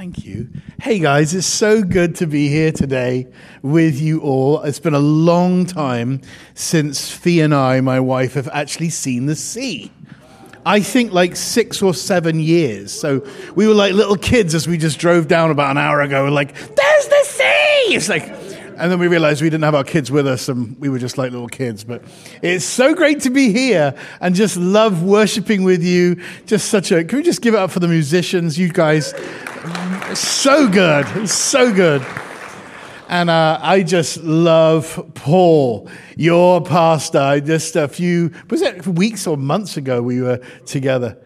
Thank you. Hey guys, it's so good to be here today with you all. It's been a long time since Fee and I, my wife, have actually seen the sea. I think like six or seven years. So we were like little kids as we just drove down about an hour ago, like, there's the sea! It's like, and then we realized we didn't have our kids with us and we were just like little kids. But it's so great to be here and just love worshiping with you. Just such a, can we just give it up for the musicians? You guys, so good, so good. And uh, I just love Paul, your pastor. Just a few, was it weeks or months ago we were together?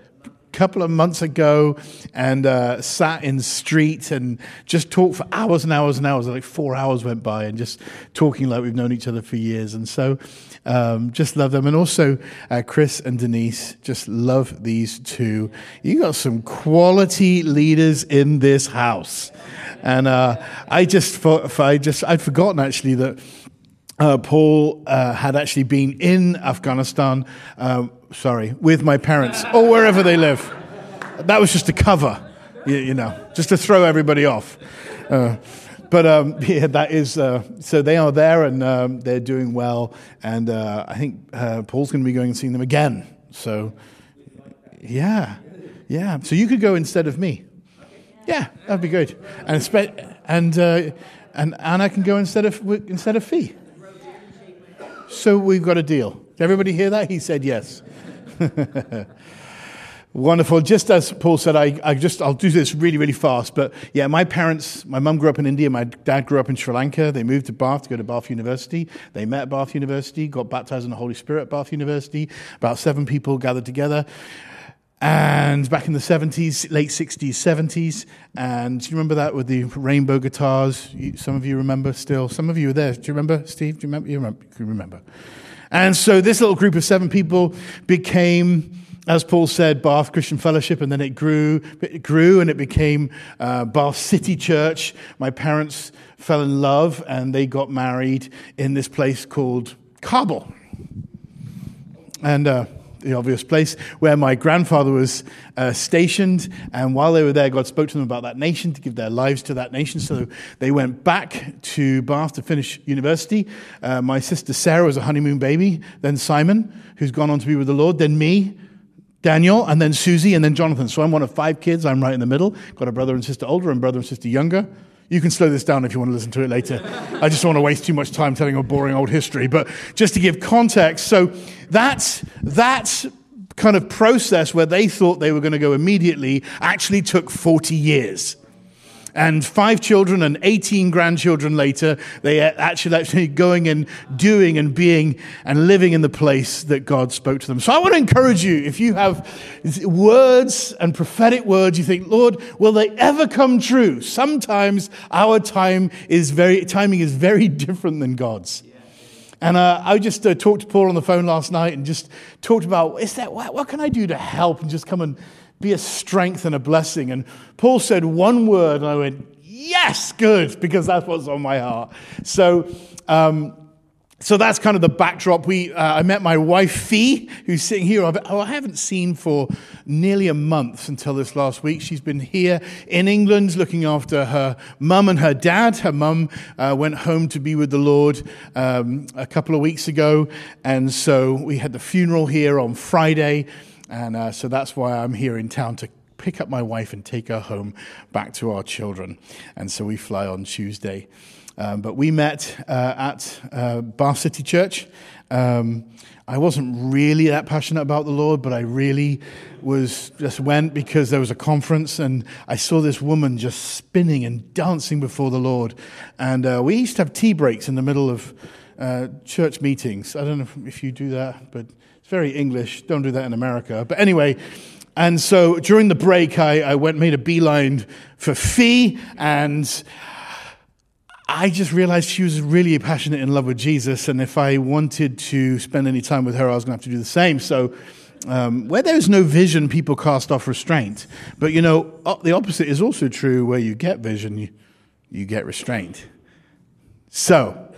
Couple of months ago and uh, sat in street and just talked for hours and hours and hours. Like four hours went by and just talking like we've known each other for years. And so um, just love them. And also uh, Chris and Denise, just love these two. You got some quality leaders in this house. And uh, I just thought, I just, I'd forgotten actually that uh, Paul uh, had actually been in Afghanistan, uh, sorry, with my parents or wherever they live. That was just a cover, you, you know, just to throw everybody off. Uh, but um, yeah, that is uh, so they are there and um, they're doing well, and uh, I think Paul's going to be going and seeing them again. So, yeah, yeah. So you could go instead of me. Yeah, that'd be good. And and and Anna can go instead of instead of Fee. So we've got a deal. Did everybody hear that? He said yes. Wonderful. Just as Paul said, I, I, just, I'll do this really, really fast. But yeah, my parents, my mum grew up in India. My dad grew up in Sri Lanka. They moved to Bath to go to Bath University. They met at Bath University, got baptized in the Holy Spirit at Bath University. About seven people gathered together. And back in the 70s, late 60s, 70s. And do you remember that with the rainbow guitars? Some of you remember still. Some of you were there. Do you remember, Steve? Do you remember? You remember? You remember. And so this little group of seven people became as Paul said, Bath Christian Fellowship, and then it grew, it grew and it became uh, Bath City Church. My parents fell in love and they got married in this place called Kabul. And uh, the obvious place where my grandfather was uh, stationed. And while they were there, God spoke to them about that nation, to give their lives to that nation. So they went back to Bath to finish university. Uh, my sister Sarah was a honeymoon baby, then Simon, who's gone on to be with the Lord, then me. Daniel, and then Susie, and then Jonathan. So I'm one of five kids. I'm right in the middle. Got a brother and sister older, and brother and sister younger. You can slow this down if you want to listen to it later. I just don't want to waste too much time telling a boring old history. But just to give context, so that's, that's kind of process where they thought they were going to go immediately actually took 40 years. And five children and 18 grandchildren later, they are actually, actually going and doing and being and living in the place that God spoke to them. So I want to encourage you, if you have words and prophetic words, you think, Lord, will they ever come true? Sometimes our time is very, timing is very different than God's. And uh, I just uh, talked to Paul on the phone last night and just talked about, is that, what, what can I do to help and just come and be a strength and a blessing. And Paul said one word, and I went, yes, good, because that's what's on my heart. So, um, so that's kind of the backdrop. We, uh, I met my wife Fee, who's sitting here. Oh, I haven't seen for nearly a month until this last week. She's been here in England looking after her mum and her dad. Her mum uh, went home to be with the Lord um, a couple of weeks ago, and so we had the funeral here on Friday. And uh, so that's why I'm here in town to pick up my wife and take her home back to our children. And so we fly on Tuesday. Um, but we met uh, at uh, Bath City Church. Um, I wasn't really that passionate about the Lord, but I really was just went because there was a conference and I saw this woman just spinning and dancing before the Lord. And uh, we used to have tea breaks in the middle of uh, church meetings. I don't know if you do that, but it's very English. Don't do that in America. But anyway, and so during the break, I, I went made a beeline for Fee, and I just realized she was really passionate in love with Jesus, and if I wanted to spend any time with her, I was going to have to do the same. So. Um, where there is no vision, people cast off restraint. But you know, the opposite is also true. Where you get vision, you, you get restraint. So,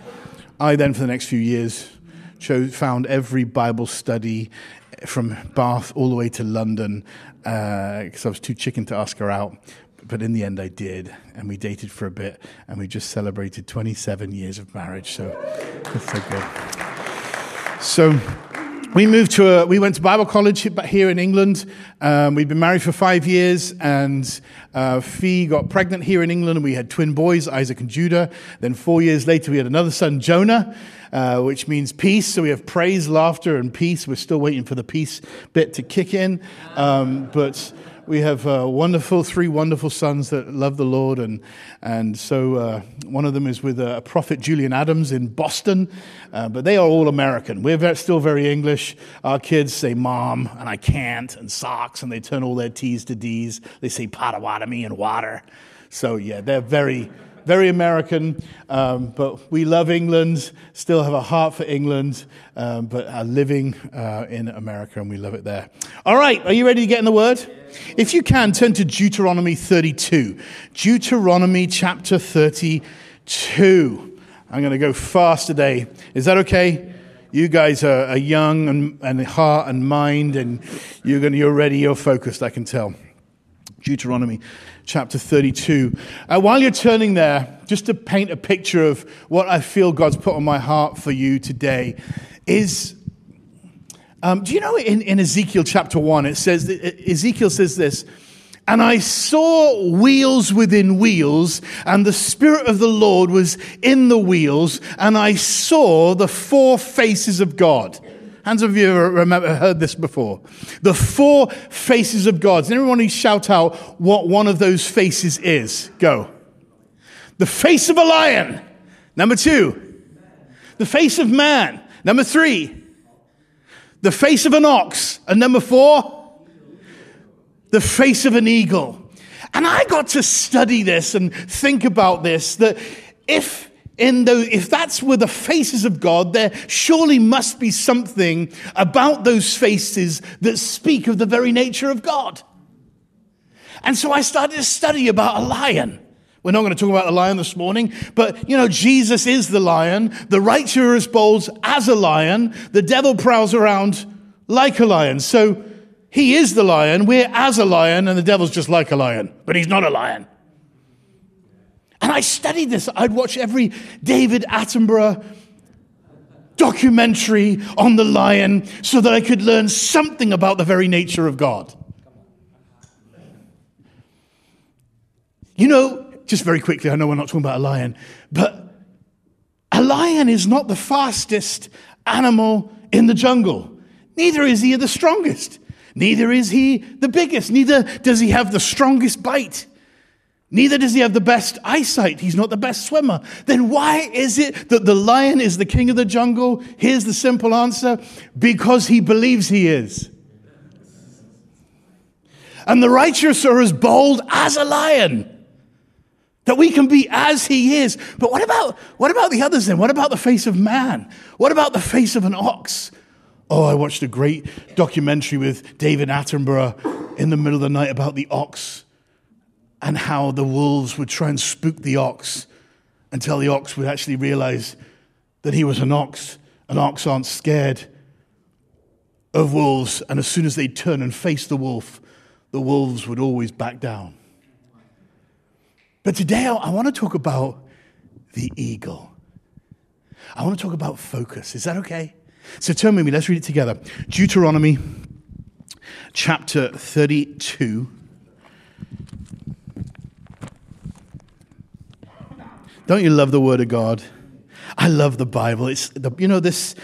I then, for the next few years, chose, found every Bible study from Bath all the way to London because uh, I was too chicken to ask her out. but in the end, I did. And we dated for a bit, and we just celebrated 27 years of marriage. So that's so good. So we moved to a, we went to Bible college here in England. Um, we'd been married for five years, and uh, Fee got pregnant here in England, and we had twin boys, Isaac and Judah. Then four years later, we had another son, Jonah, uh, which means peace. So we have praise, laughter, and peace. We're still waiting for the peace bit to kick in, um, but we have uh, wonderful, three wonderful sons that love the Lord. And, and so uh, one of them is with a prophet, Julian Adams, in Boston. Uh, but they are all American. We're still very English. Our kids say mom, and I can't, and socks, and they turn all their T's to D's. They say Potawatomi and water. So, yeah, they're very, very American, um, but we love England, still have a heart for England, um, but are living uh, in America and we love it there. All right, are you ready to get in the Word? If you can, turn to Deuteronomy 32. Deuteronomy chapter 32. I'm going to go fast today. Is that okay? You guys are, are young and, and, heart and mind, and you're, going to, you're ready, you're focused, I can tell. Deuteronomy chapter 32. Uh, while you're turning there, just to paint a picture of what I feel God's put on my heart for you today, is um, do you know in, in Ezekiel chapter 1, it says, Ezekiel says this, and I saw wheels within wheels, and the Spirit of the Lord was in the wheels, and I saw the four faces of God. Hands of you remember heard this before? The four faces of God. Does anyone shout out what one of those faces is? Go. The face of a lion. Number two. The face of man. Number three. The face of an ox. And number four. The face of an eagle. And I got to study this and think about this that if in those, if that's were the faces of God, there surely must be something about those faces that speak of the very nature of God. And so I started to study about a lion. We're not going to talk about the lion this morning, but you know, Jesus is the lion. The righteous bowls as a lion. The devil prowls around like a lion. So he is the lion. We're as a lion, and the devil's just like a lion, but he's not a lion. And I studied this. I'd watch every David Attenborough documentary on the lion so that I could learn something about the very nature of God. You know, just very quickly, I know we're not talking about a lion, but a lion is not the fastest animal in the jungle. Neither is he the strongest. Neither is he the biggest. Neither does he have the strongest bite. Neither does he have the best eyesight. He's not the best swimmer. Then why is it that the lion is the king of the jungle? Here's the simple answer because he believes he is. And the righteous are as bold as a lion. That we can be as he is. But what about, what about the others then? What about the face of man? What about the face of an ox? Oh, I watched a great documentary with David Attenborough in the middle of the night about the ox and how the wolves would try and spook the ox until the ox would actually realize that he was an ox. And ox aren't scared of wolves. And as soon as they'd turn and face the wolf, the wolves would always back down. But today I want to talk about the eagle. I want to talk about focus. Is that okay? So turn with me, let's read it together. Deuteronomy chapter 32. Don't you love the Word of God? I love the Bible. It's the, you know this.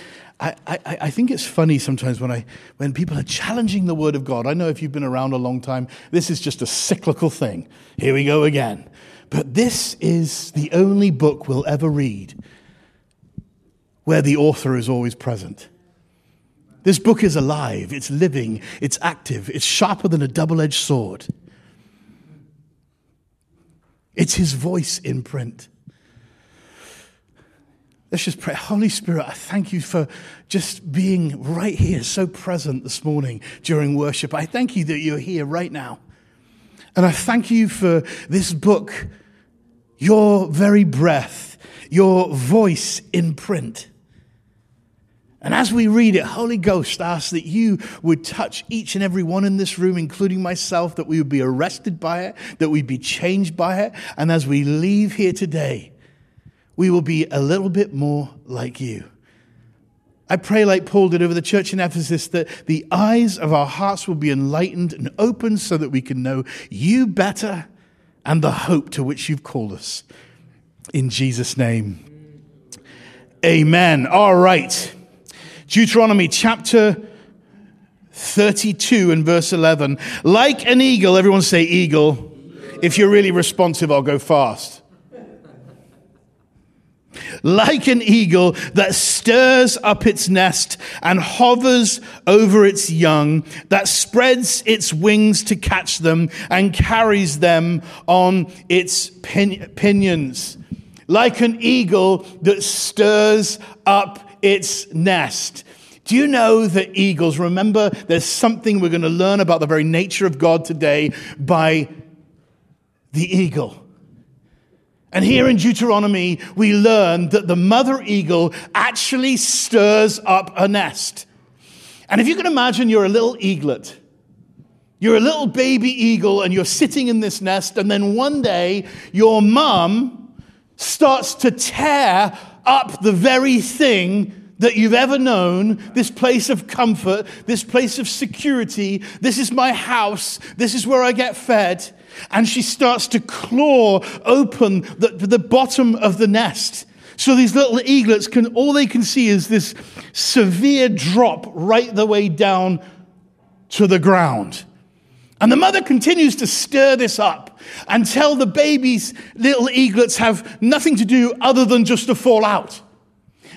I, I, I think it's funny sometimes when I when people are challenging the Word of God. I know if you've been around a long time, this is just a cyclical thing. Here we go again. But this is the only book we'll ever read where the author is always present. This book is alive, it's living, it's active, it's sharper than a double edged sword. It's his voice in print. Let's just pray. Holy Spirit, I thank you for just being right here, so present this morning during worship. I thank you that you're here right now. And I thank you for this book, your very breath, your voice in print. And as we read it, Holy Ghost asks that you would touch each and every one in this room, including myself, that we would be arrested by it, that we'd be changed by it. And as we leave here today, we will be a little bit more like you. I pray, like Paul did over the church in Ephesus, that the eyes of our hearts will be enlightened and opened so that we can know you better and the hope to which you've called us. In Jesus' name. Amen. All right. Deuteronomy chapter 32 and verse 11. Like an eagle, everyone say eagle. If you're really responsive, I'll go fast like an eagle that stirs up its nest and hovers over its young, that spreads its wings to catch them and carries them on its pin- pinions. Like an eagle that stirs up its nest. Do you know that eagles, remember, there's something we're going to learn about the very nature of God today by the eagle. And here in Deuteronomy, we learn that the mother eagle actually stirs up a nest. And if you can imagine you're a little eaglet, you're a little baby eagle and you're sitting in this nest, and then one day your mum starts to tear up the very thing that you've ever known, this place of comfort, this place of security. This is my house. This is where I get fed. And she starts to claw open the, the bottom of the nest. So these little eaglets can, all they can see is this severe drop right the way down to the ground. And the mother continues to stir this up until the baby's little eaglets have nothing to do other than just to fall out.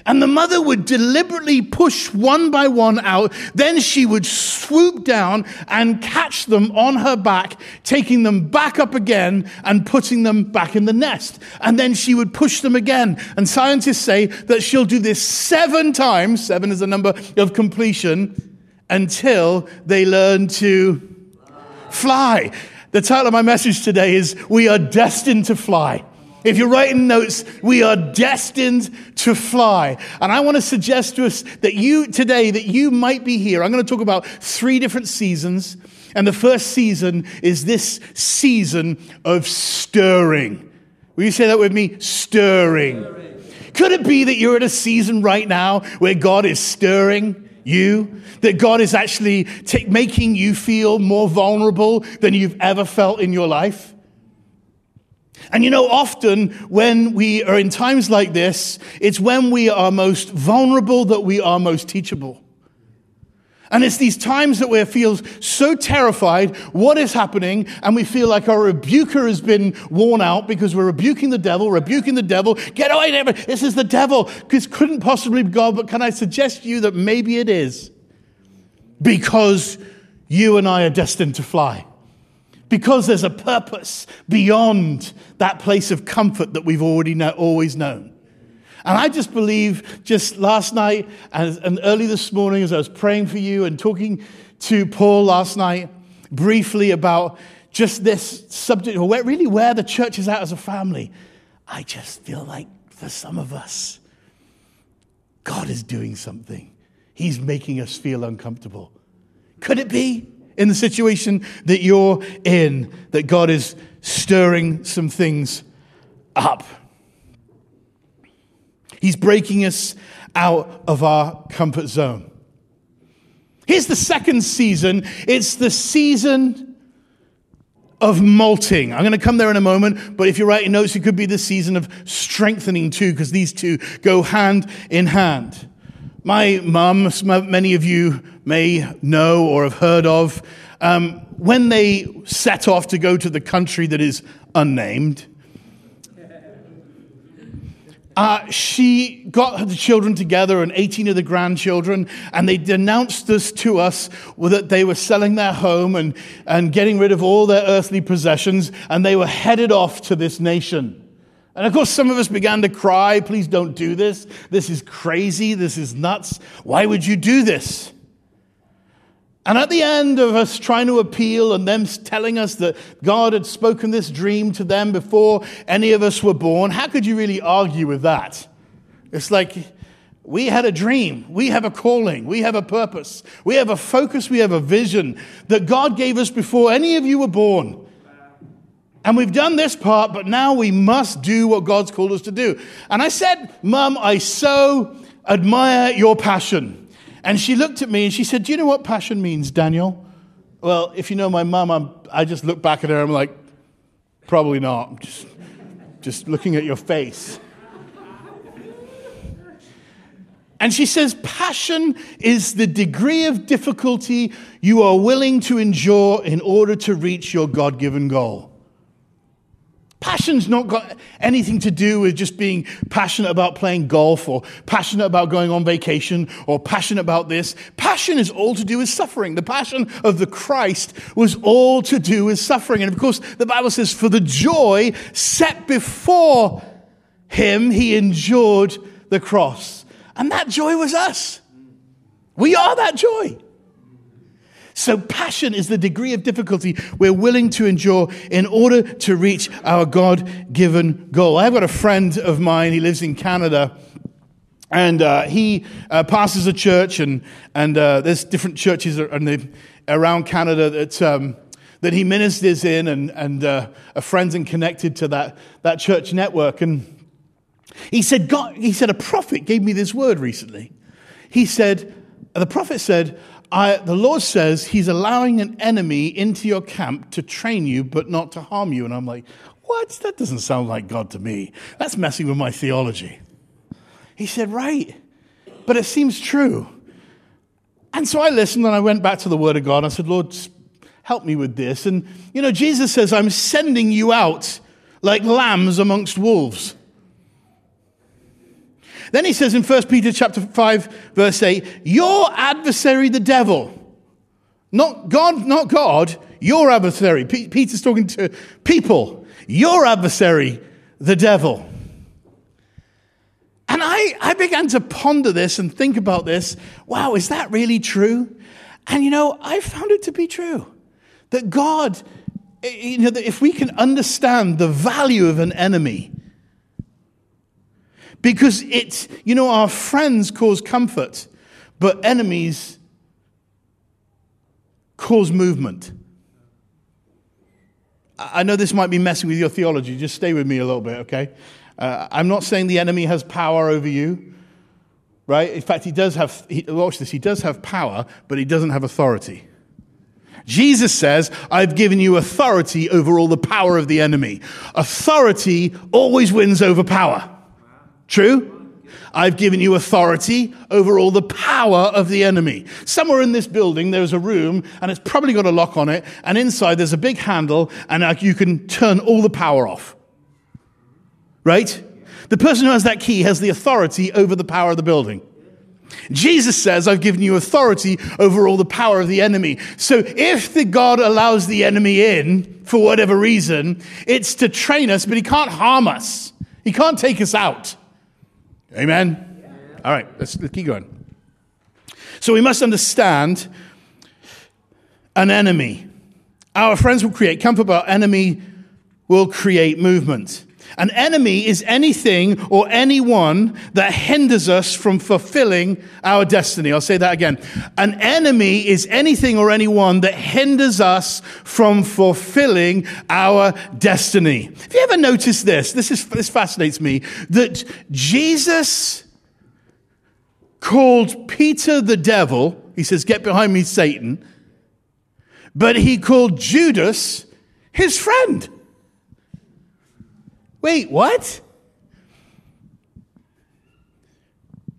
And the mother would deliberately push one by one out. Then she would swoop down and catch them on her back, taking them back up again and putting them back in the nest. And then she would push them again. And scientists say that she'll do this seven times. Seven is the number of completion until they learn to fly. The title of my message today is We Are Destined to Fly. If you're writing notes, we are destined to fly. And I want to suggest to us that you today, that you might be here. I'm going to talk about three different seasons. And the first season is this season of stirring. Will you say that with me? Stirring. Could it be that you're at a season right now where God is stirring? you, that God is actually t- making you feel more vulnerable than you've ever felt in your life. And you know, often when we are in times like this, it's when we are most vulnerable that we are most teachable. And it's these times that we feel so terrified, what is happening, and we feel like our rebuker has been worn out because we're rebuking the devil, rebuking the devil. Get away, devil. This is the devil. This couldn't possibly be God, but can I suggest to you that maybe it is? Because you and I are destined to fly because there's a purpose beyond that place of comfort that we've already know, always known. And I just believe just last night and, and early this morning as I was praying for you and talking to Paul last night briefly about just this subject, or where, really where the church is at as a family, I just feel like for some of us, God is doing something. He's making us feel uncomfortable. Could it be? In the situation that you're in, that God is stirring some things up. He's breaking us out of our comfort zone. Here's the second season it's the season of molting. I'm going to come there in a moment, but if you're writing notes, it could be the season of strengthening too, because these two go hand in hand. My mum, many of you may know or have heard of, um, when they set off to go to the country that is unnamed, uh, she got the children together and 18 of the grandchildren, and they denounced this to us that they were selling their home and, and getting rid of all their earthly possessions, and they were headed off to this nation. And of course, some of us began to cry, please don't do this. This is crazy. This is nuts. Why would you do this? And at the end of us trying to appeal and them telling us that God had spoken this dream to them before any of us were born, how could you really argue with that? It's like, We had a dream. We have a calling. We have a purpose. We have a focus. We have a vision that God gave us before any of you were born. And we've done this part, but now we must do what God's called us to do. And I said, Mum, I so admire your passion. And she looked at me and she said, Do you know what passion means, Daniel? Well, if you know my mum, I just look back at her and I'm like, Probably not. Just, just looking at your face. And she says, Passion is the degree of difficulty you are willing to endure in order to reach your God given goal. Passion's not got anything to do with just being passionate about playing golf or passionate about going on vacation or passionate about this. Passion is all to do with suffering. The passion of the Christ was all to do with suffering. And of course, the Bible says, for the joy set before him, he endured the cross. And that joy was us. We are that joy. So, passion is the degree of difficulty we're willing to endure in order to reach our God given goal. I've got a friend of mine, he lives in Canada. And uh, he uh, pastors a church, and, and uh, there's different churches around Canada that, um, that he ministers in, and, and uh, are friends and connected to that, that church network. And he said, God, he said, a prophet gave me this word recently. He said, the prophet said, I, the Lord says He's allowing an enemy into your camp to train you, but not to harm you. And I'm like, what? That doesn't sound like God to me. That's messing with my theology. He said, right, but it seems true. And so I listened and I went back to the Word of God. And I said, Lord, help me with this. And, you know, Jesus says, I'm sending you out like lambs amongst wolves. Then he says in 1 Peter chapter 5, verse 8, your adversary, the devil, not God, not God, your adversary. P- Peter's talking to people. Your adversary, the devil. And I, I began to ponder this and think about this. Wow, is that really true? And you know, I found it to be true. That God, eh, you know, that if we can understand the value of an enemy, because it's, you know, our friends cause comfort, but enemies cause movement. I know this might be messing with your theology. Just stay with me a little bit, okay? Uh, I'm not saying the enemy has power over you, right? In fact, he does have, he, watch this, he does have power, but he doesn't have authority. Jesus says, I've given you authority over all the power of the enemy. Authority always wins over power. True? I've given you authority over all the power of the enemy. Somewhere in this building, there's a room, and it's probably got a lock on it, and inside there's a big handle, and you can turn all the power off. Right? The person who has that key has the authority over the power of the building. Jesus says, I've given you authority over all the power of the enemy. So if the God allows the enemy in for whatever reason, it's to train us, but he can't harm us. He can't take us out. Amen? Yeah. All right, let's, let's keep going. So we must understand an enemy. Our friends will create comfort, but our enemy will create movement. An enemy is anything or anyone that hinders us from fulfilling our destiny. I'll say that again. An enemy is anything or anyone that hinders us from fulfilling our destiny. Have you ever noticed this? This, is, this fascinates me that Jesus called Peter the devil. He says, Get behind me, Satan. But he called Judas his friend. Wait, what?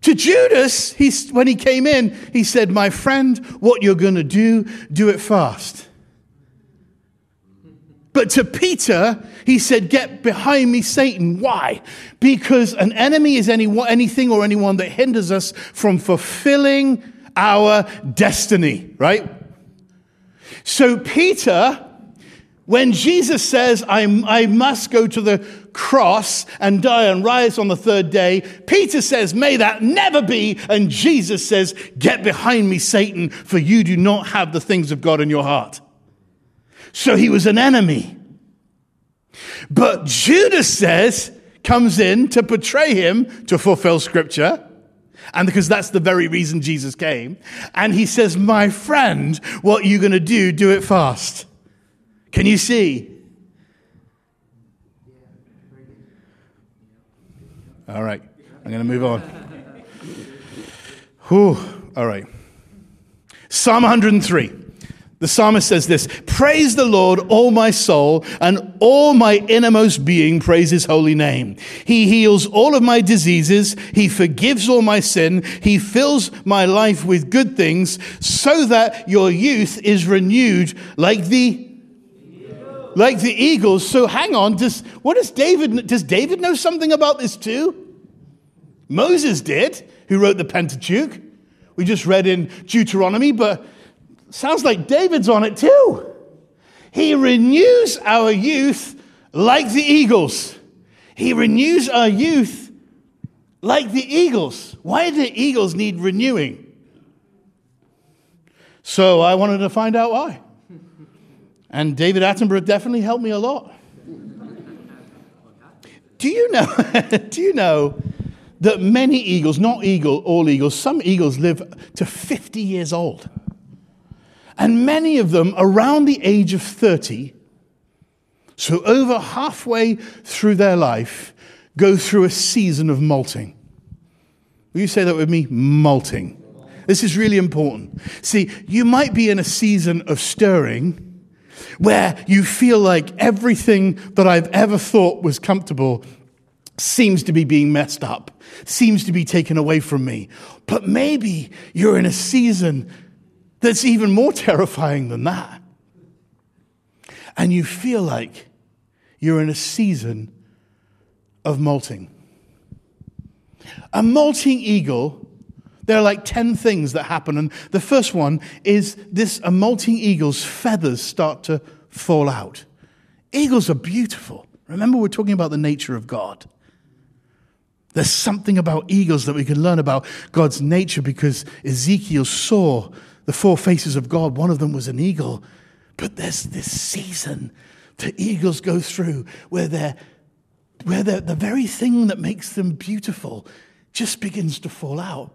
To Judas, he, when he came in, he said, My friend, what you're going to do, do it fast. But to Peter, he said, Get behind me, Satan. Why? Because an enemy is any, anything or anyone that hinders us from fulfilling our destiny, right? So Peter when Jesus says, I, I must go to the cross and die and rise on the third day, Peter says, May that never be. And Jesus says, Get behind me, Satan, for you do not have the things of God in your heart. So he was an enemy. But Judas says, comes in to betray him to fulfill scripture. And because that's the very reason Jesus came. And he says, My friend, what are you going to do? Do it fast. Can you see? All right. I'm going to move on. Whew. All right. Psalm 103. The psalmist says this Praise the Lord, all my soul, and all my innermost being praise his holy name. He heals all of my diseases. He forgives all my sin. He fills my life with good things so that your youth is renewed like the like the eagles. So hang on, does what does David does David know something about this too? Moses did, who wrote the Pentateuch. We just read in Deuteronomy, but sounds like David's on it too. He renews our youth like the eagles. He renews our youth like the eagles. Why do eagles need renewing? So I wanted to find out why. And David Attenborough definitely helped me a lot. Do you know, do you know that many eagles, not eagle, all eagles, some eagles live to 50 years old? And many of them around the age of 30, so over halfway through their life, go through a season of molting. Will you say that with me? Molting. This is really important. See, you might be in a season of stirring where you feel like everything that I've ever thought was comfortable seems to be being messed up, seems to be taken away from me. But maybe you're in a season that's even more terrifying than that. And you feel like you're in a season of molting. A molting eagle, there are like 10 things that happen. And the first one is this a molting eagle's feathers start to fall out. Eagles are beautiful. Remember, we're talking about the nature of God. There's something about eagles that we can learn about God's nature because Ezekiel saw the four faces of God. One of them was an eagle. But there's this season that eagles go through where they're where they're, the very thing that makes them beautiful just begins to fall out.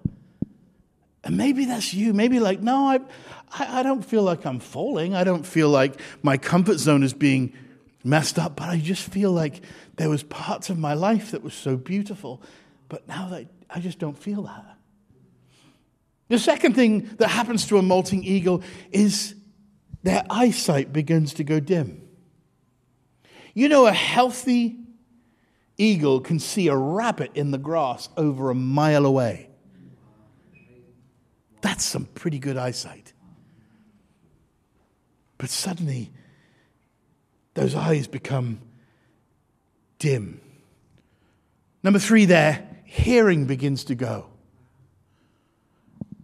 And maybe that's you. Maybe like, no, I, I don't feel like I'm falling. I don't feel like my comfort zone is being messed up, but I just feel like there was parts of my life that was so beautiful. But now that I just don't feel that. The second thing that happens to a molting eagle is their eyesight begins to go dim. You know, a healthy eagle can see a rabbit in the grass over a mile away. That's some pretty good eyesight. But suddenly, those eyes become dim. Number three, there, hearing begins to go.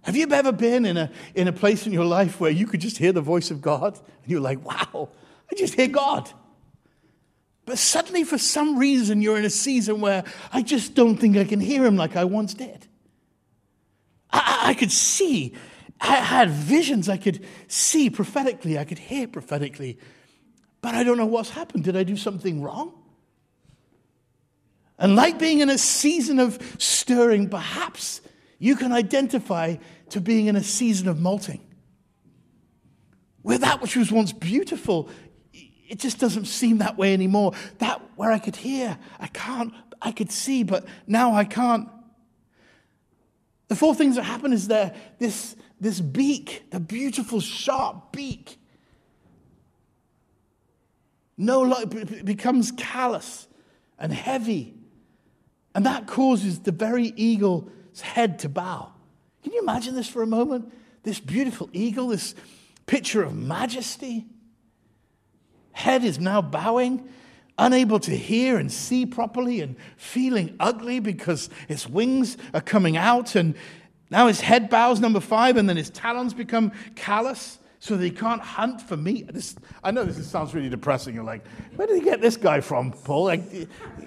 Have you ever been in a, in a place in your life where you could just hear the voice of God? And you're like, wow, I just hear God. But suddenly, for some reason, you're in a season where I just don't think I can hear him like I once did. I, could see, I had visions, I could see prophetically, I could hear prophetically, but I don't know what's happened. Did I do something wrong? And like being in a season of stirring, perhaps you can identify to being in a season of molting. Where that which was once beautiful, it just doesn't seem that way anymore. That where I could hear, I can't, I could see, but now I can't. The four things that happen is there this, this beak, the beautiful sharp beak, no becomes callous and heavy. And that causes the very eagle's head to bow. Can you imagine this for a moment? This beautiful eagle, this picture of majesty. Head is now bowing, unable to hear and see properly, and feeling ugly because its wings are coming out. And now his head bows, number five, and then his talons become callous so that he can't hunt for meat. This, I know this sounds really depressing. You're like, where did he get this guy from, Paul? Like,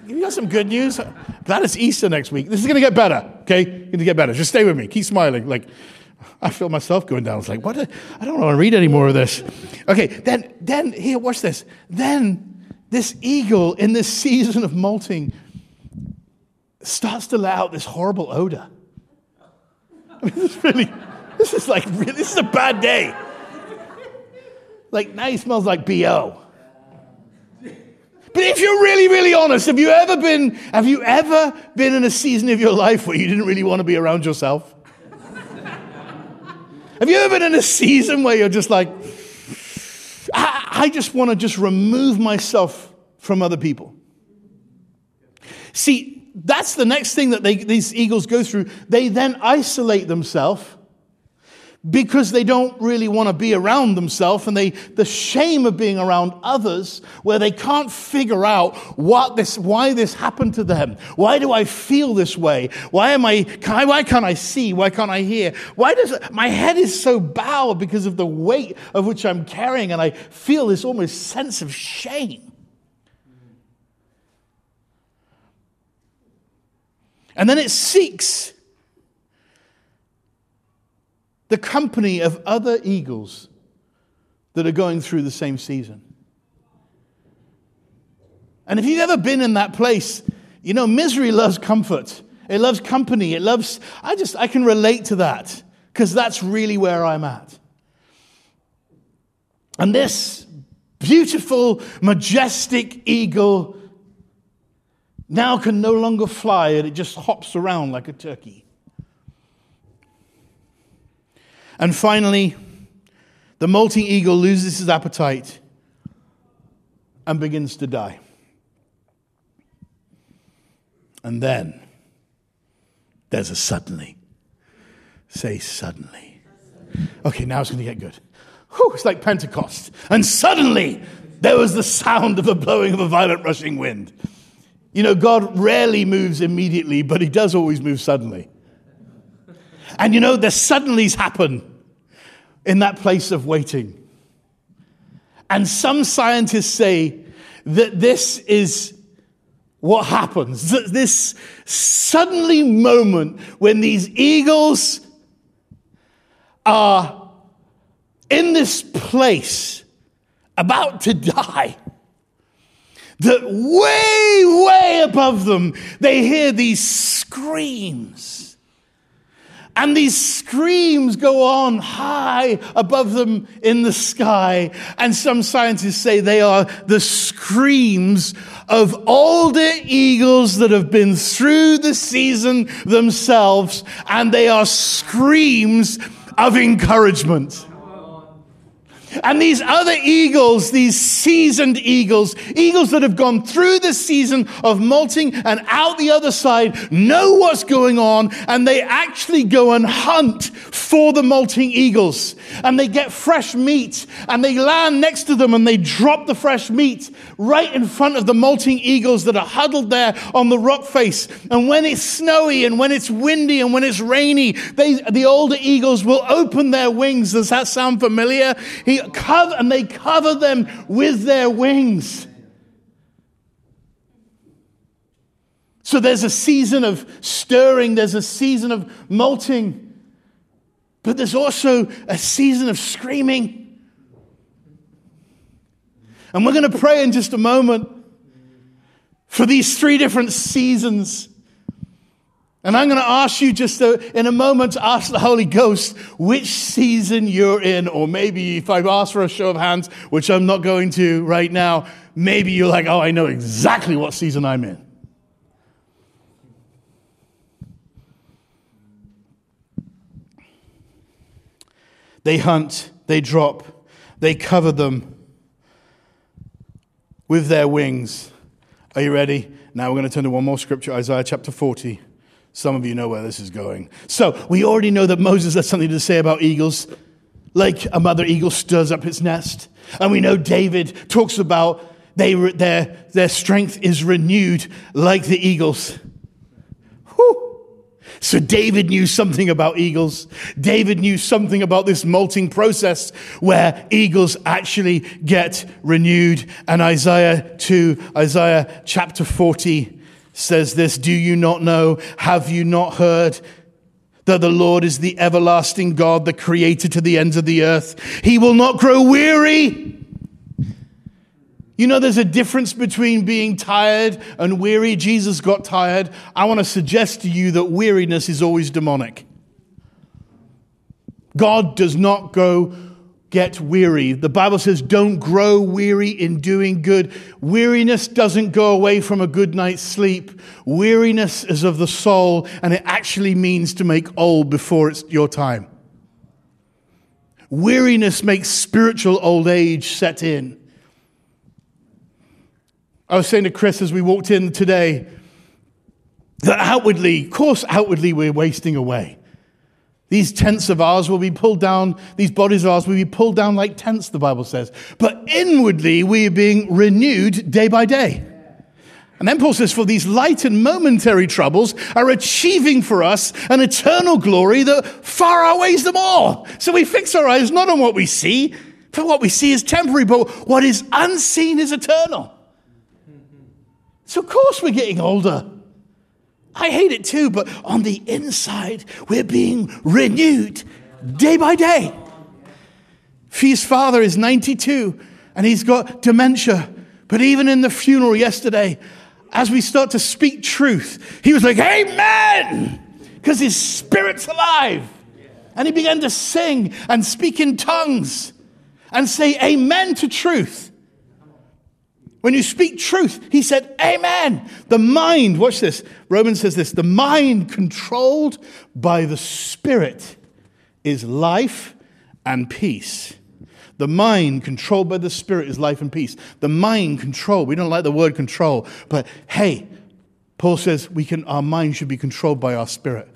you got some good news? Glad it's Easter next week. This is going to get better, okay? Going to get better. Just stay with me. Keep smiling. Like, I feel myself going down. It's like, what? I don't want to read any more of this. Okay, then, then here, watch this. Then this eagle in this season of molting starts to let out this horrible odor. I mean, this is really, this is like, this is a bad day. Like, now he smells like BO. But if you're really, really honest, have you ever been, have you ever been in a season of your life where you didn't really want to be around yourself? have you ever been in a season where you're just like, I, just want to just remove myself from other people? See, that's the next thing that they, these eagles go through. They then isolate themselves because they don't really want to be around themselves and they the shame of being around others where they can't figure out what this why this happened to them. Why do i feel this way? Why am i why can't i see? Why can't i hear? Why does my head is so bowed because of the weight of which i'm carrying and i feel this almost sense of shame. And then it seeks the company of other eagles that are going through the same season. And if you've ever been in that place, you know, misery loves comfort. It loves company. It loves, I just, I can relate to that because that's really where I'm at. And this beautiful, majestic eagle now can no longer fly and it just hops around like a turkey. And finally, the molting eagle loses his appetite and begins to die. And then there's a suddenly. Say suddenly. Okay, now it's going to get good. Whew, it's like Pentecost. And suddenly there was the sound of the blowing of a violent rushing wind. You know, God rarely moves immediately, but he does always move suddenly. And you know, the suddenlies happen in that place of waiting. And some scientists say that this is what happens. That this suddenly moment when these eagles are in this place about to die, that way, way above them, they hear these screams and these screams go on high above them in the sky. And some scientists say they are the screams of older eagles that have been through the season themselves. And they are screams of encouragement. And these other eagles, these seasoned eagles, eagles that have gone through the season of molting and out the other side, know what's going on, and they actually go and hunt for the molting eagles. And they get fresh meat, and they land next to them, and they drop the fresh meat right in front of the molting eagles that are huddled there on the rock face. And when it's snowy, and when it's windy, and when it's rainy, they, the older eagles will open their wings. Does that sound familiar? He cover, and they cover them with their wings. So there's a season of stirring, there's a season of molting, but there's also a season of screaming. And we're going to pray in just a moment for these three different seasons and I'm going to ask you just to, in a moment to ask the Holy Ghost which season you're in. Or maybe if I ask for a show of hands, which I'm not going to right now, maybe you're like, oh, I know exactly what season I'm in. They hunt, they drop, they cover them with their wings. Are you ready? Now we're going to turn to one more scripture, Isaiah chapter 40. Some of you know where this is going. So we already know that Moses has something to say about eagles, like a mother eagle stirs up its nest. And we know David talks about they, their, their strength is renewed like the eagles. So David knew something about eagles. David knew something about this molting process where eagles actually get renewed. And Isaiah 2, Isaiah chapter 40, says this Do you not know? Have you not heard? That the Lord is the everlasting God, the creator to the ends of the earth. He will not grow weary. You know, there's a difference between being tired and weary. Jesus got tired. I want to suggest to you that weariness is always demonic. God does not go get weary. The Bible says, don't grow weary in doing good. Weariness doesn't go away from a good night's sleep. Weariness is of the soul, and it actually means to make old before it's your time. Weariness makes spiritual old age set in. I was saying to Chris as we walked in today that outwardly, of course, outwardly, we're wasting away. These tents of ours will be pulled down, these bodies of ours will be pulled down like tents, the Bible says. But inwardly, we are being renewed day by day. And then Paul says, For these light and momentary troubles are achieving for us an eternal glory that far outweighs them all. So we fix our eyes not on what we see, for what we see is temporary, but what is unseen is eternal. So, of course, we're getting older. I hate it too, but on the inside, we're being renewed day by day. Fee's father is 92 and he's got dementia. But even in the funeral yesterday, as we start to speak truth, he was like, Amen! Because his spirit's alive. And he began to sing and speak in tongues and say amen to truth. When you speak truth, he said, Amen. The mind, watch this. Romans says this the mind controlled by the Spirit is life and peace. The mind controlled by the Spirit is life and peace. The mind control. We don't like the word control, but hey, Paul says we can, our mind should be controlled by our spirit.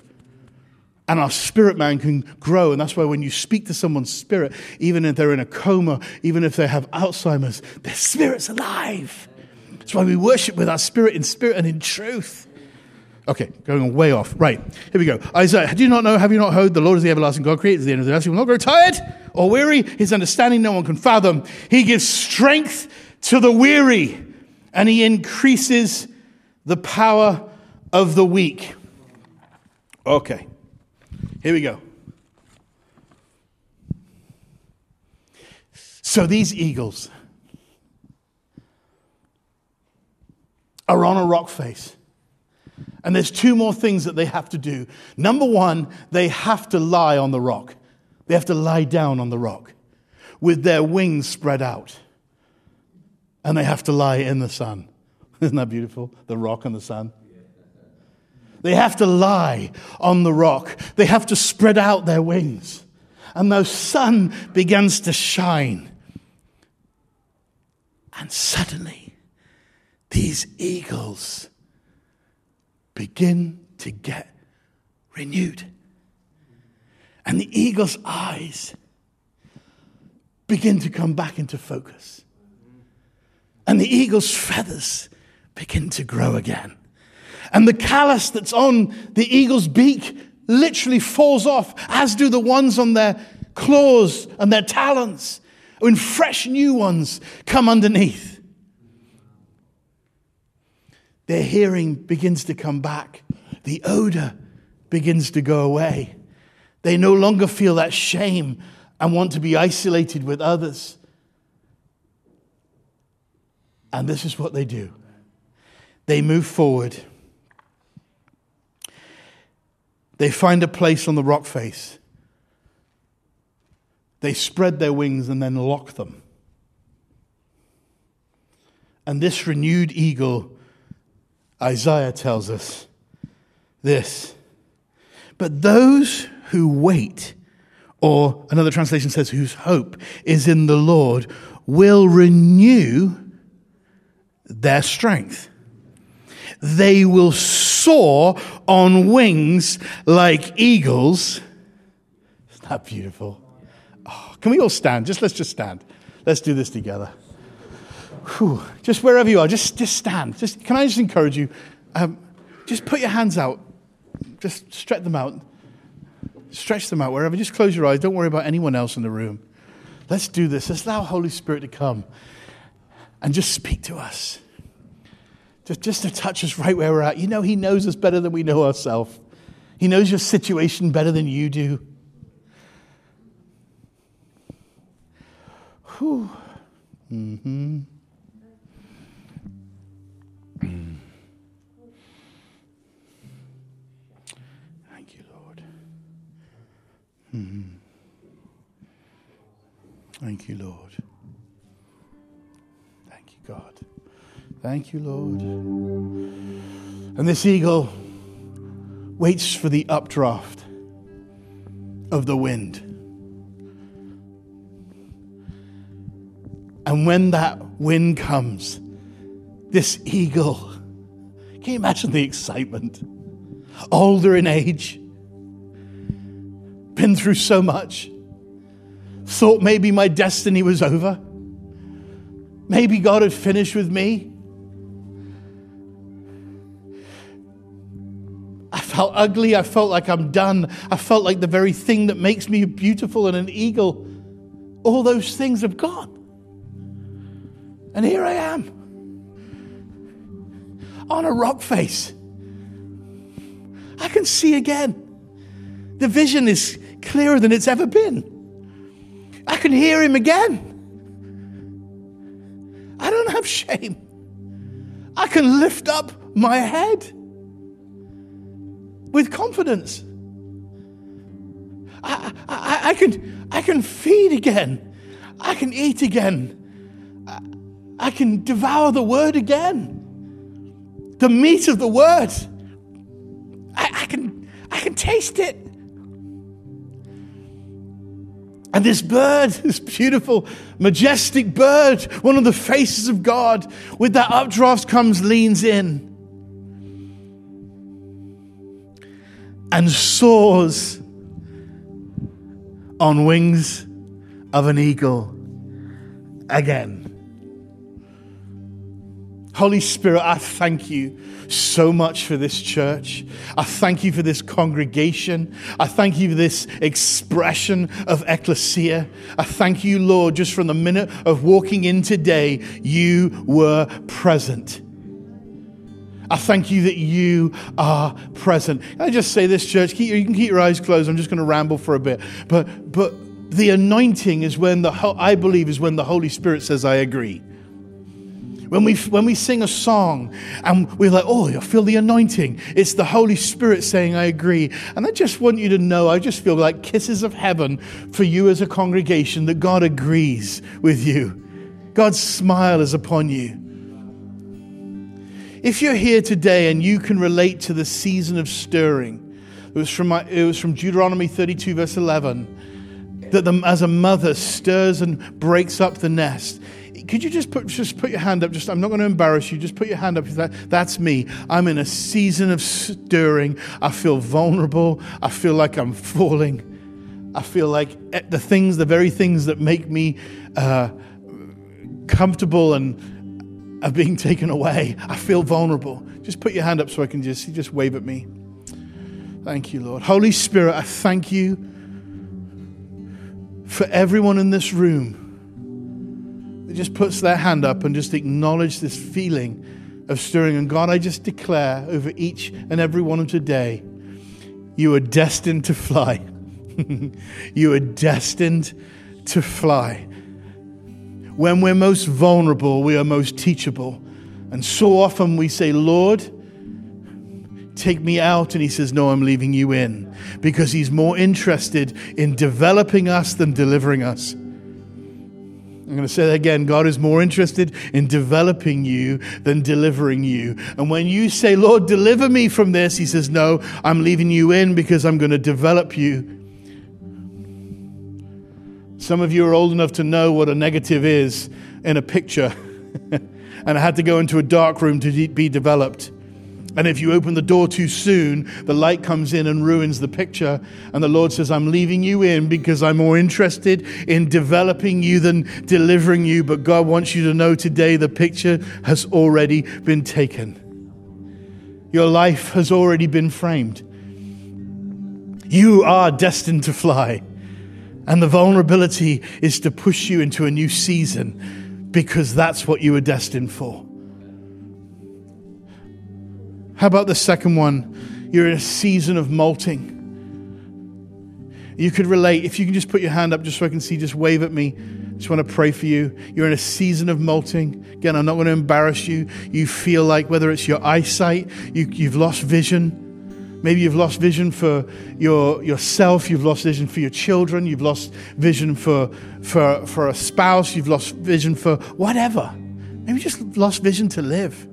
And our spirit man can grow. And that's why when you speak to someone's spirit, even if they're in a coma, even if they have Alzheimer's, their spirit's alive. That's why we worship with our spirit in spirit and in truth. Okay, going way off. Right, here we go. Isaiah, do you not know, have you not heard? The Lord is the everlasting God, created the end of the earth. He will not grow tired or weary. His understanding no one can fathom. He gives strength to the weary, and he increases the power of the weak. Okay. Here we go. So these eagles are on a rock face. And there's two more things that they have to do. Number one, they have to lie on the rock. They have to lie down on the rock with their wings spread out. And they have to lie in the sun. Isn't that beautiful? The rock and the sun. They have to lie on the rock. They have to spread out their wings. And the sun begins to shine. And suddenly, these eagles begin to get renewed. And the eagle's eyes begin to come back into focus. And the eagle's feathers begin to grow again. And the callus that's on the eagle's beak literally falls off, as do the ones on their claws and their talons, when fresh new ones come underneath. Their hearing begins to come back, the odor begins to go away. They no longer feel that shame and want to be isolated with others. And this is what they do they move forward They find a place on the rock face. They spread their wings and then lock them. And this renewed eagle, Isaiah tells us this. But those who wait, or another translation says, whose hope is in the Lord, will renew their strength. They will soar on wings like eagles. Isn't that beautiful? Oh, can we all stand? Just let's just stand. Let's do this together. Whew. Just wherever you are, just, just stand. Just, can I just encourage you? Um, just put your hands out. Just stretch them out. Stretch them out wherever. Just close your eyes. Don't worry about anyone else in the room. Let's do this. Let's allow Holy Spirit to come and just speak to us just, just to touch us right where we're at. You know, He knows us better than we know ourselves, He knows your situation better than you do. Whew. Mm-hmm. Thank you, Lord. Mm-hmm. Thank you, Lord. Thank you, God. Thank you, Lord. And this eagle waits for the updraft of the wind. And when that wind comes, this eagle, can you imagine the excitement? Older in age, been through so much, thought maybe my destiny was over. Maybe God had finished with me. Felt ugly. I felt like I'm done. I felt like the very thing that makes me beautiful and an eagle, all those things have gone. And here I am on a rock face. I can see again. The vision is clearer than it's ever been. I can hear him again. I don't have shame. I can lift up my head with confidence. I, I, I, can, I can feed again. I can eat again. I, I can devour the word again. The meat of the word. I, I, can, I can taste it. And this bird, this beautiful, majestic bird, one of the faces of God, with that updraft comes, leans in, and soars on wings of an eagle again. Holy Spirit, I thank you so much for this church. I thank you for this congregation. I thank you for this expression of ecclesia. I thank you, Lord, just from the minute of walking in today, you were present. I thank you that you are present. Can I just say this, church? Keep, you can keep your eyes closed. I'm just going to ramble for a bit. But, but the anointing is when the, I believe, is when the Holy Spirit says, I agree. When we, when we sing a song and we're like, oh, I feel the anointing, it's the Holy Spirit saying, I agree. And I just want you to know, I just feel like kisses of heaven for you as a congregation that God agrees with you. God's smile is upon you. If you're here today and you can relate to the season of stirring, it was from, my, it was from Deuteronomy 32, verse 11, that the, as a mother stirs and breaks up the nest, could you just put just put your hand up? Just I'm not going to embarrass you. Just put your hand up. That, that's me. I'm in a season of stirring. I feel vulnerable. I feel like I'm falling. I feel like eh, the things, the very things that make me uh, comfortable and are being taken away. I feel vulnerable. Just put your hand up so I can just just wave at me. Thank you, Lord. Holy Spirit, I thank you for everyone in this room that just puts their hand up and just acknowledge this feeling of stirring. And God, I just declare over each and every one of today, you are destined to fly. you are destined to fly. When we're most vulnerable, we are most teachable. And so often we say, Lord, take me out. And he says, No, I'm leaving you in. Because he's more interested in developing us than delivering us. I'm going to say that again. God is more interested in developing you than delivering you. And when you say, Lord, deliver me from this, He says, No, I'm leaving you in because I'm going to develop you. Some of you are old enough to know what a negative is in a picture. and I had to go into a dark room to be developed. And if you open the door too soon, the light comes in and ruins the picture. And the Lord says, I'm leaving you in because I'm more interested in developing you than delivering you. But God wants you to know today the picture has already been taken. Your life has already been framed. You are destined to fly. And the vulnerability is to push you into a new season because that's what you were destined for. How about the second one? You're in a season of molting. You could relate. If you can just put your hand up just so I can see, just wave at me. Just want to pray for you. You're in a season of molting. Again, I'm not going to embarrass you. You feel like whether it's your eyesight, you, you've lost vision. Maybe you've lost vision for your, yourself, you've lost vision for your children, you've lost vision for, for, for a spouse, you've lost vision for whatever. Maybe just lost vision to live.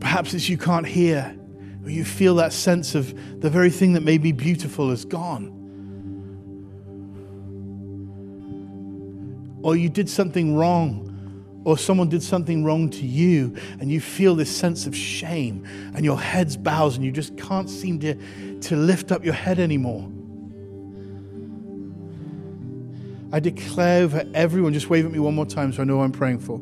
Perhaps it's you can't hear, or you feel that sense of the very thing that made me beautiful is gone. Or you did something wrong or someone did something wrong to you and you feel this sense of shame and your head's bows and you just can't seem to, to lift up your head anymore. I declare over everyone, just wave at me one more time so I know I'm praying for.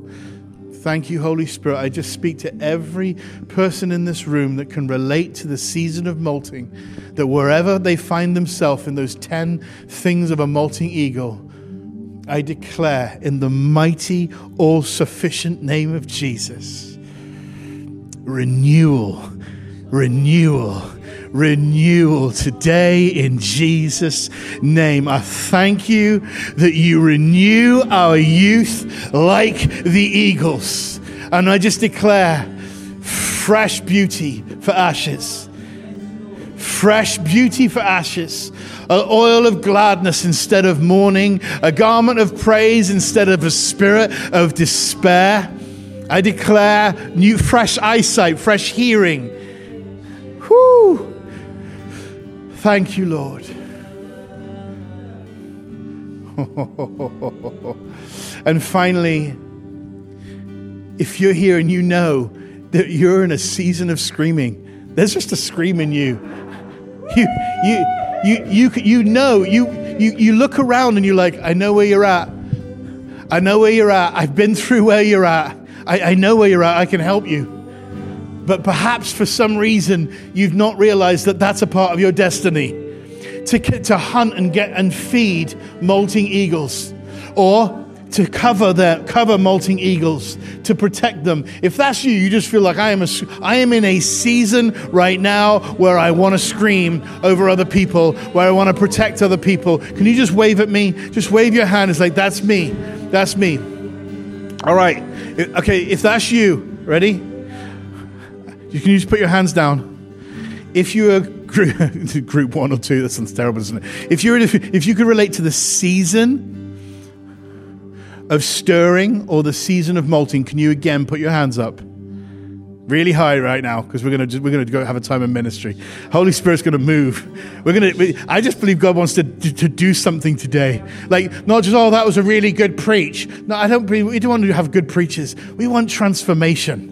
Thank you, Holy Spirit. I just speak to every person in this room that can relate to the season of molting, that wherever they find themselves in those 10 things of a molting eagle, I declare in the mighty, all sufficient name of Jesus renewal, renewal, renewal today in Jesus' name. I thank you that you renew our youth like the eagles. And I just declare fresh beauty for ashes. Fresh beauty for ashes an oil of gladness instead of mourning, a garment of praise instead of a spirit of despair. I declare new, fresh eyesight, fresh hearing. Whew. Thank you, Lord. and finally, if you're here and you know that you're in a season of screaming, there's just a scream in you. You, you, you, you, you know, you, you, you look around and you're like, I know where you're at. I know where you're at. I've been through where you're at. I, I know where you're at. I can help you. But perhaps for some reason, you've not realized that that's a part of your destiny to, to hunt and get and feed molting eagles. Or to cover the cover molting eagles, to protect them. If that's you, you just feel like I am a, I am in a season right now where I want to scream over other people, where I want to protect other people. Can you just wave at me? Just wave your hand. It's like that's me. That's me. All right. Okay, if that's you, ready? You can just put your hands down. If you're group, group one or two, that sounds terrible, isn't it? If you're if you could relate to the season of stirring or the season of molting, can you again put your hands up? Really high right now because we're going to we're going to go have a time of ministry. Holy Spirit's going to move. We're going to. I just believe God wants to, to, to do something today. Like not just oh that was a really good preach. No, I don't believe we don't want to have good preachers. We want transformation.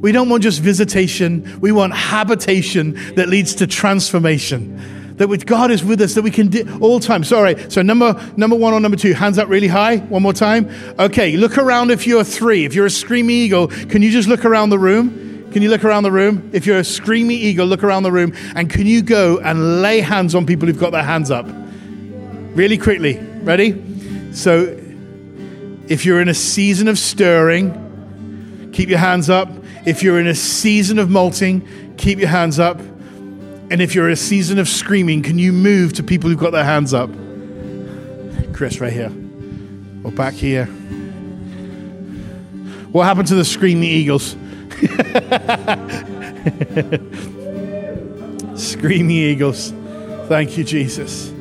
We don't want just visitation. We want habitation that leads to transformation that with God is with us, that we can do all time. Sorry. So number number one or number two, hands up really high. One more time. Okay, look around if you're three. If you're a screamy eagle, can you just look around the room? Can you look around the room? If you're a screamy eagle, look around the room and can you go and lay hands on people who've got their hands up? Really quickly. Ready? So if you're in a season of stirring, keep your hands up. If you're in a season of molting, keep your hands up. And if you're a season of screaming, can you move to people who've got their hands up? Chris, right here. Or back here. What happened to the screaming eagles? screaming eagles. Thank you, Jesus.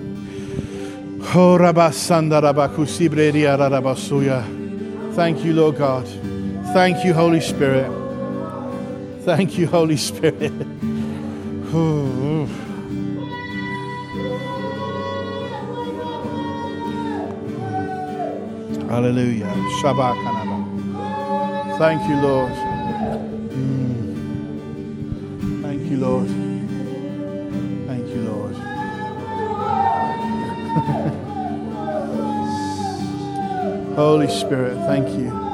Oh, Thank you, Lord God. Thank you, Holy Spirit. Thank you, Holy Spirit. Hallelujah. Shabbat Thank you, Lord. Mm. Thank you, Lord. Thank you, Lord. Holy Spirit, thank you.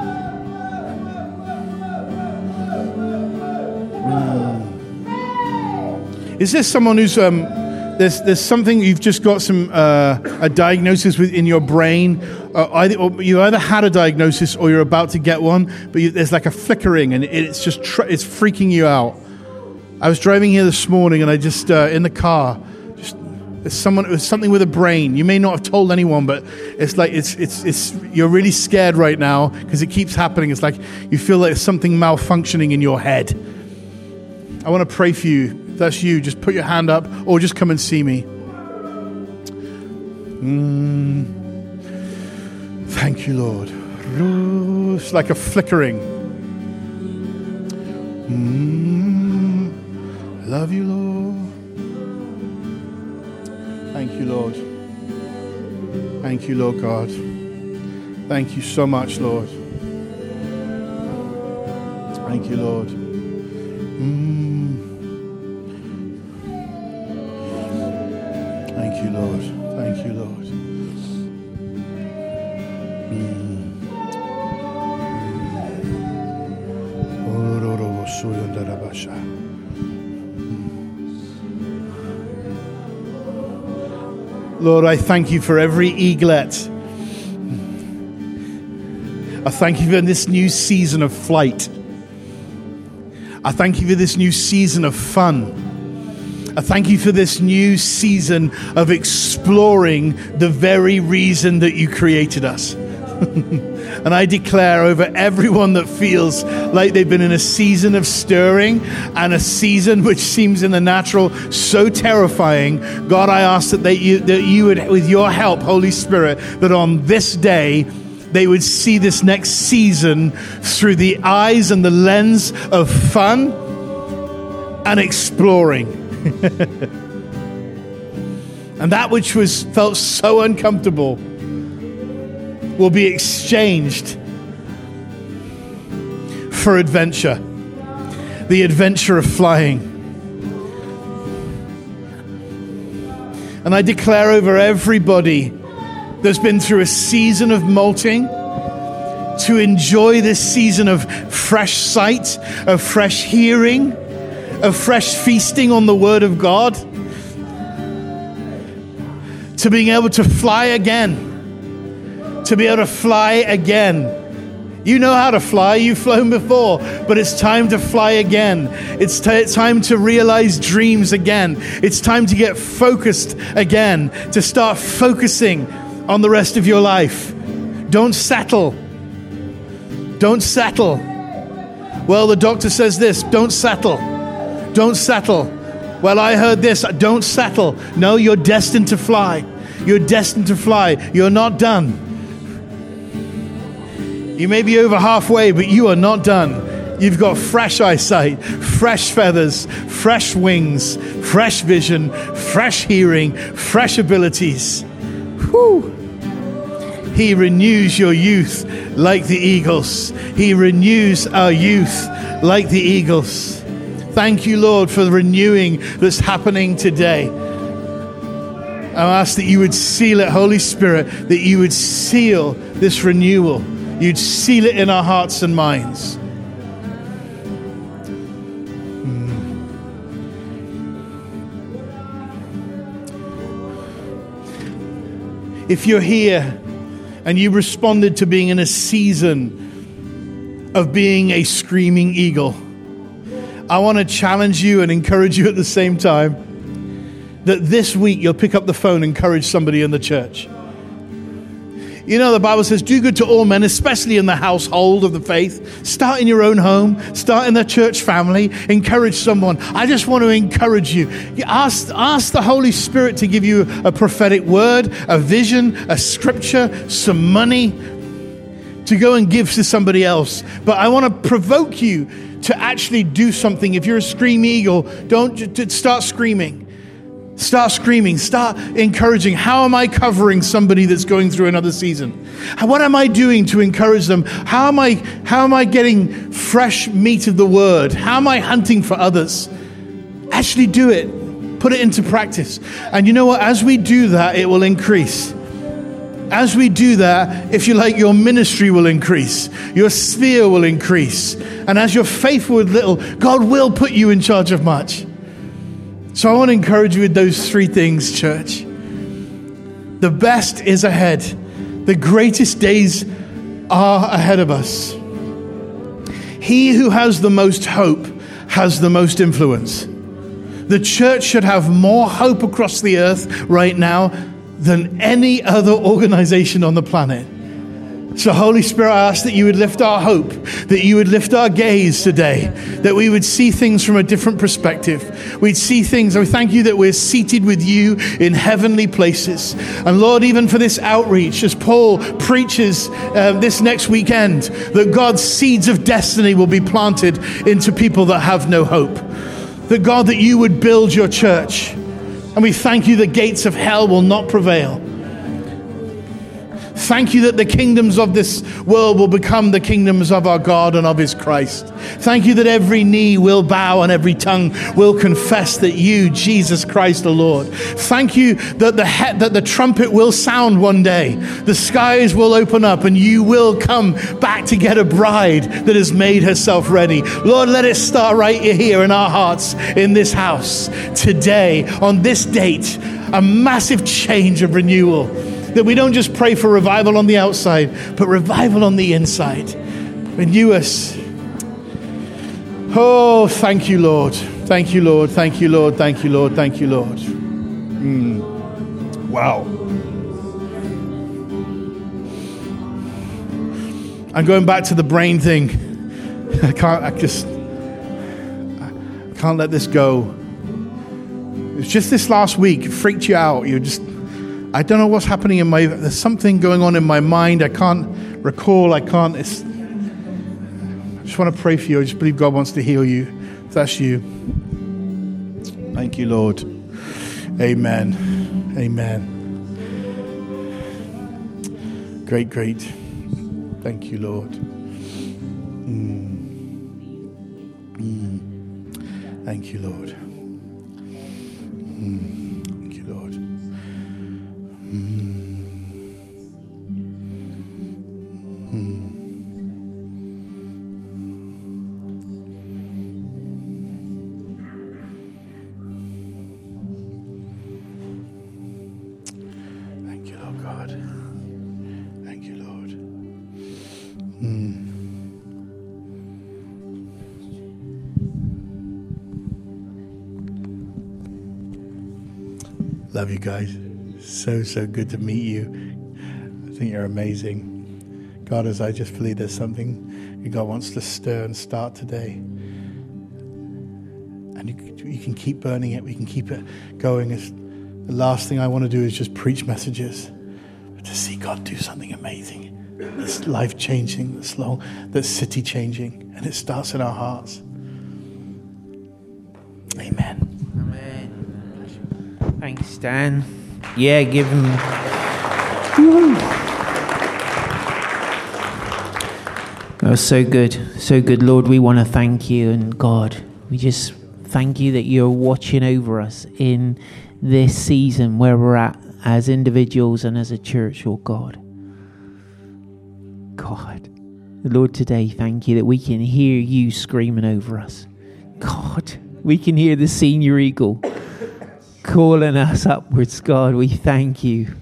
Is this someone who's um, there's there's something you've just got some uh, a diagnosis with in your brain? Uh, either, or you either had a diagnosis or you're about to get one, but you, there's like a flickering and it's just tr- it's freaking you out. I was driving here this morning and I just uh, in the car, just someone, it's something with a brain. You may not have told anyone, but it's like it's, it's, it's, you're really scared right now because it keeps happening. It's like you feel like something malfunctioning in your head. I want to pray for you. That's you, just put your hand up or just come and see me. Mm. Thank you, Lord. It's like a flickering. Mm. Love you, Lord. Thank you, Lord. Thank you, Lord God. Thank you so much, Lord. Thank you, Lord. Mm. Thank you, Lord. Thank you, Lord. Mm. Mm. Lord, I thank you for every eaglet. Mm. I thank you for this new season of flight. I thank you for this new season of fun. I thank you for this new season of exploring the very reason that you created us. and I declare over everyone that feels like they've been in a season of stirring and a season which seems in the natural so terrifying. God, I ask that, they, you, that you would, with your help, Holy Spirit, that on this day, they would see this next season through the eyes and the lens of fun and exploring. and that which was felt so uncomfortable will be exchanged for adventure the adventure of flying. And I declare over everybody that's been through a season of molting to enjoy this season of fresh sight, of fresh hearing, of fresh feasting on the Word of God, to being able to fly again to be able to fly again. You know how to fly, you've flown before, but it's time to fly again. It's, t- time to realize dreams again. It's time to get focused again, to start focusing on the rest of your life. Don't settle. Don't settle. Well, the doctor says this don't settle. Don't settle. Well, I heard this don't settle. No, you're destined to fly. You're destined to fly. You're not done. You may be over halfway, but you are not done. You've got fresh eyesight, fresh feathers, fresh wings, fresh vision, fresh hearing, fresh abilities. Whew. He renews your youth like the eagles. He renews our youth like the eagles. Thank you, Lord, for the renewing that's happening today. I ask that you would seal it, Holy Spirit, that you would seal this renewal you'd seal it in our hearts and minds. Hmm. If you're here and you responded to being in a season of being a screaming eagle, I want to challenge you and encourage you at the same time that this week you'll pick up the phone and encourage somebody in the church. You know, the Bible says, do good to all men, especially in the household of the faith. Start in your own home, start in the church family, encourage someone. I just want to encourage you. Ask, ask the Holy Spirit to give you a prophetic word, a vision, a scripture, some money to go and give to somebody else. But I want to provoke you to actually do something. If you're a scream eagle, don't start screaming. Start screaming, start encouraging. How am I covering somebody that's going through another season? What am I doing to encourage them? How am I, how am I getting fresh meat of the word? How am I hunting for others? Actually do it. Put it into practice. And you know what? As we do that, it will increase. As we do that, if you like, your ministry will increase, your sphere will increase. And as you're faithful with little, God will put you in charge of much. So I want to encourage you with those three things, church. The best is ahead, the greatest days are ahead of us. He who has the most hope has the most influence. The church should have more hope across the earth right now than any other organization on the planet. So, Holy Spirit, I ask that you would lift our hope, that you would lift our gaze today, that we would see things from a different perspective. We'd see things, we thank you that we're seated with you in heavenly places. And Lord, even for this outreach, as Paul preaches uh, this next weekend, that God's seeds of destiny will be planted into people that have no hope. That God, that you would build your church. And we thank you the gates of hell will not prevail. Thank you that the kingdoms of this world will become the kingdoms of our God and of his Christ. Thank you that every knee will bow and every tongue will confess that you, Jesus Christ the Lord. Thank you that the, he- that the trumpet will sound one day. The skies will open up and you will come back to get a bride that has made herself ready. Lord, let it start right here in our hearts in this house today on this date. A massive change of renewal that we don't just pray for revival on the outside, but revival on the inside. Renew us. Oh, thank you, Lord. Thank you, Lord. Thank you, Lord. Thank you, Lord. Thank you, Lord. Mm. Wow. I'm going back to the brain thing. I can't, I just, I can't let this go. It's just this last week, it freaked you out. You're just, I don't know what's happening in my, there's something going on in my mind. I can't recall. I can't, it's, I just want to pray for you. I just believe God wants to heal you. If that's you. Thank you, Lord. Amen. Amen. Great, great. Thank you, Lord. Mm. Mm. Thank you, Lord. Love you guys. So, so good to meet you. I think you're amazing. God, as I just believe there's something God wants to stir and start today. And you, you can keep burning it, we can keep it going. It's, the last thing I want to do is just preach messages, but to see God do something amazing. That's life changing, that's long, that's city changing, and it starts in our hearts. Dan. Yeah, give him. That was so good. So good. Lord, we want to thank you. And God, we just thank you that you're watching over us in this season where we're at as individuals and as a church, oh God. God. Lord, today, thank you that we can hear you screaming over us. God, we can hear the senior eagle calling us upwards, God. We thank you,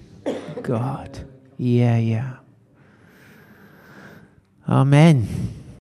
God. Yeah, yeah. Amen.